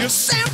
You're simply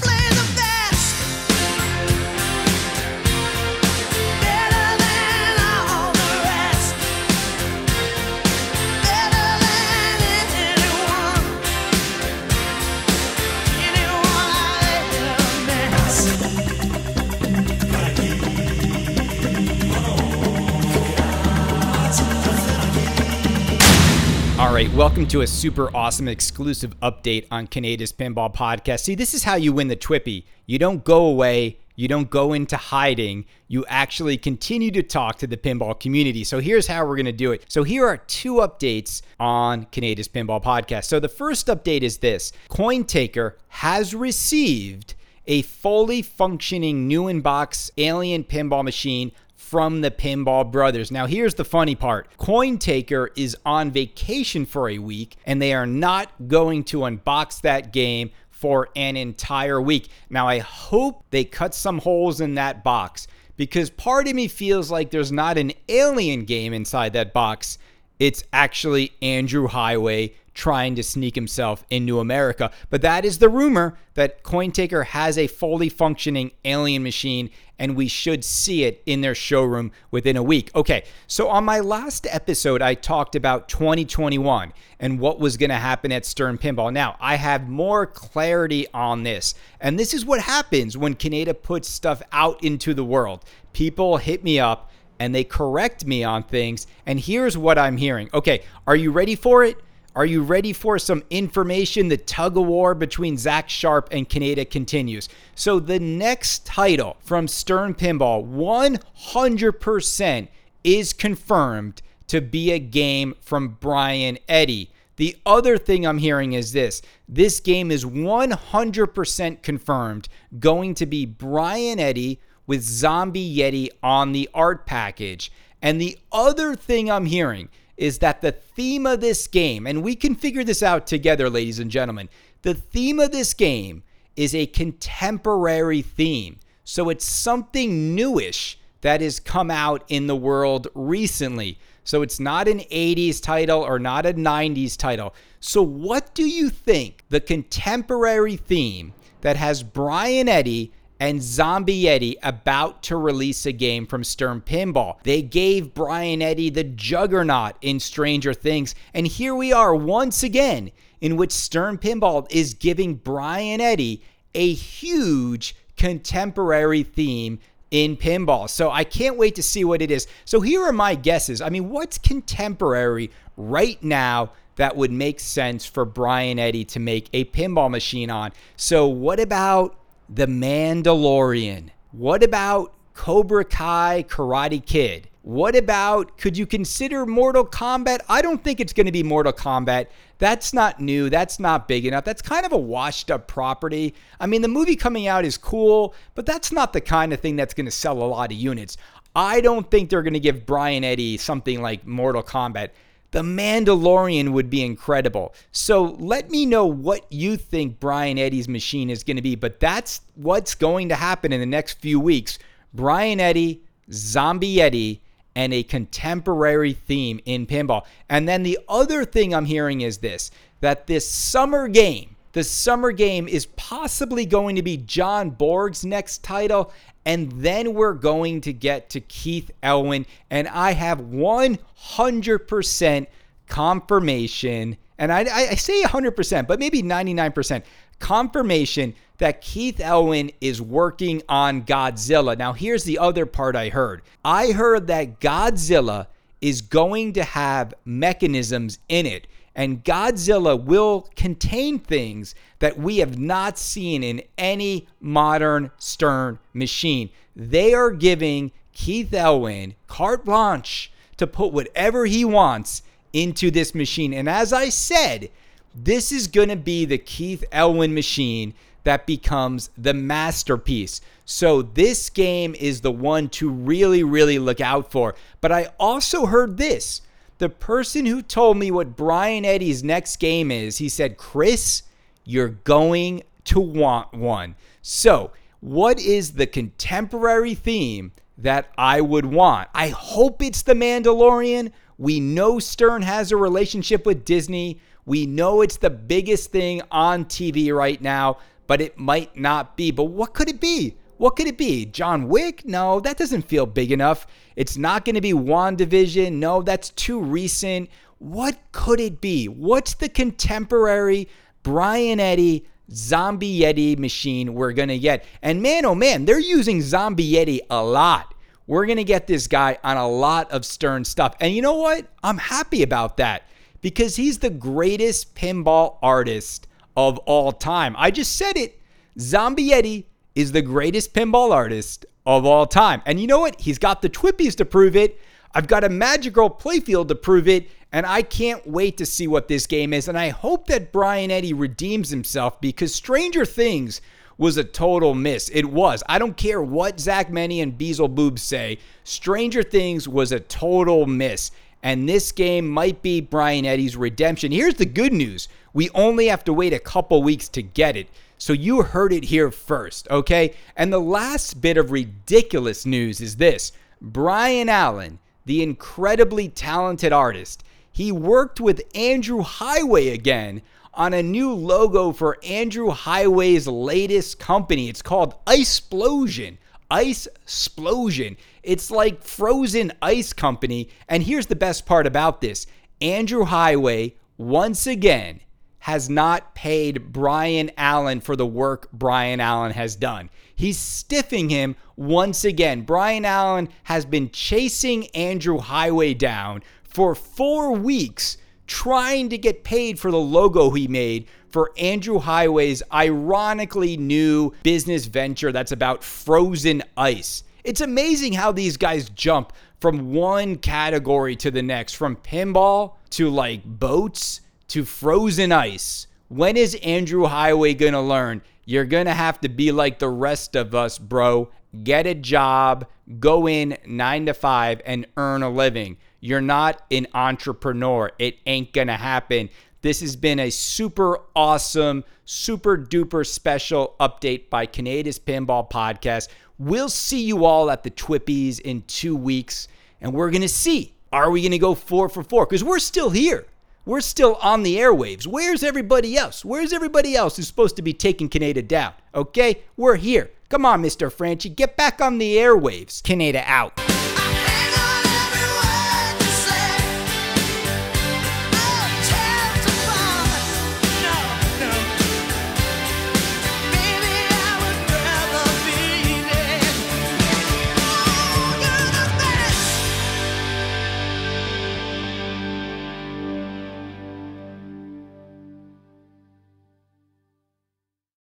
right, welcome to a super awesome exclusive update on Canada's Pinball Podcast. See, this is how you win the Twippy. You don't go away, you don't go into hiding, you actually continue to talk to the pinball community. So here's how we're going to do it. So here are two updates on Canada's Pinball Podcast. So the first update is this CoinTaker has received a fully functioning new in-box alien pinball machine from the Pinball Brothers. Now, here's the funny part CoinTaker is on vacation for a week, and they are not going to unbox that game for an entire week. Now, I hope they cut some holes in that box because part of me feels like there's not an alien game inside that box. It's actually Andrew Heighway trying to sneak himself into America. But that is the rumor that CoinTaker has a fully functioning alien machine, and we should see it in their showroom within a week. Okay, so on my last episode, I talked about 2021 and what was going to happen at Stern Pinball. Now, I have more clarity on this, and this is what happens when Canada puts stuff out into the world. People hit me up and they correct me on things, and here's what I'm hearing. Okay, are you ready for it? Are you ready for some information? The tug of war between Zach Sharpe and Canada continues. So, the next title from Stern Pinball 100% is confirmed to be a game from Brian Eddy. The other thing I'm hearing is this this game is 100% confirmed going to be Brian Eddy with Zombie Yeti on the art package. And the other thing I'm hearing is that the theme of this game, and we can figure this out together, ladies and gentlemen, the theme of this game is a contemporary theme. So it's something newish that has come out in the world recently. So it's not an 80s title or not a 90s title. So, what do you think the contemporary theme that has Brian Eddy and Zombie Yeti about to release a game from Stern Pinball. They gave Brian Eddy the juggernaut in Stranger Things, and here we are once again in which Stern Pinball is giving Brian Eddy a huge contemporary theme in pinball. So I can't wait to see what it is. So here are my guesses. I mean, what's contemporary right now that would make sense for Brian Eddy to make a pinball machine on? So what about the Mandalorian? What about Cobra Kai Karate Kid? What about, could you consider Mortal Kombat? I don't think it's going to be Mortal Kombat. That's not new. That's not big enough. That's kind of a washed up property. I mean, the movie coming out is cool, but that's not the kind of thing that's going to sell a lot of units. I don't think they're going to give Brian Eddy something like Mortal Kombat. The Mandalorian would be incredible. So let me know what you think Brian Eddy's machine is going to be. But that's what's going to happen in the next few weeks. Brian Eddy, Zombie Yeti, and a contemporary theme in pinball. And then the other thing I'm hearing is this that this summer game, the summer game is possibly going to be John Borg's next title. And then we're going to get to Keith Elwin. And I have 100% confirmation. And I, I say 100%, but maybe 99% confirmation that Keith Elwin is working on Godzilla. Now, here's the other part I heard I heard that Godzilla is going to have mechanisms in it, and Godzilla will contain things that we have not seen in any modern Stern machine. They are giving Keith Elwin carte blanche to put whatever he wants into this machine. And as I said, this is going to be the Keith Elwin machine that becomes the masterpiece. So this game is the one to really, really look out for. But I also heard this. The person who told me what Brian Eddy's next game is, he said, Chris, you're going to want one. So, what is the contemporary theme that I would want? I hope it's The Mandalorian. We know Stern has a relationship with Disney. We know it's the biggest thing on TV right now, but it might not be. But what could it be? What could it be? John Wick? No, that doesn't feel big enough. It's not going to be WandaVision. No, that's too recent. What could it be? What's the contemporary Brian Eddy zombie Yeti machine we're going to get? And man, oh man, they're using zombie Yeti a lot. We're going to get this guy on a lot of Stern stuff. And you know what? I'm happy about that because he's the greatest pinball artist of all time. I just said it. Zombie Yeti is the greatest pinball artist of all time. And you know what? He's got the Twippies to prove it. I've got a Magical Playfield to prove it. And I can't wait to see what this game is. And I hope that Brian Eddy redeems himself because Stranger Things was a total miss. It was. I don't care what Zach Meny and Beezle Boobs say. Stranger Things was a total miss. And this game might be Brian Eddy's redemption. Here's the good news we only have to wait a couple weeks to get it. So you heard it here first, okay? And the last bit of ridiculous news is this Brian Allen, the incredibly talented artist, he worked with Andrew Heighway again on a new logo for Andrew Heighway's latest company. It's called Iceplosion. Ice Explosion. It's like Frozen Ice Company. And here's the best part about this Andrew Heighway, once again, has not paid Brian Allen for the work Brian Allen has done. He's stiffing him once again. Brian Allen has been chasing Andrew Heighway down for four weeks trying to get paid for the logo he made for Andrew Heighway's ironically new business venture that's about frozen ice. It's amazing how these guys jump from one category to the next, from pinball to like boats to frozen ice. When is Andrew Heighway gonna learn? You're gonna have to be like the rest of us, bro. Get a job, go in nine to five, and earn a living. You're not an entrepreneur. It ain't gonna happen. This has been a super awesome, super duper special update by Canada's Pinball Podcast. We'll see you all at the Twippies in two weeks, and we're gonna see are we gonna go four for four? Because we're still here. We're still on the airwaves. Where's everybody else? Where's everybody else who's supposed to be taking Canada down? Okay, we're here. Come on, Mr. Franchi, get back on the airwaves. Canada out.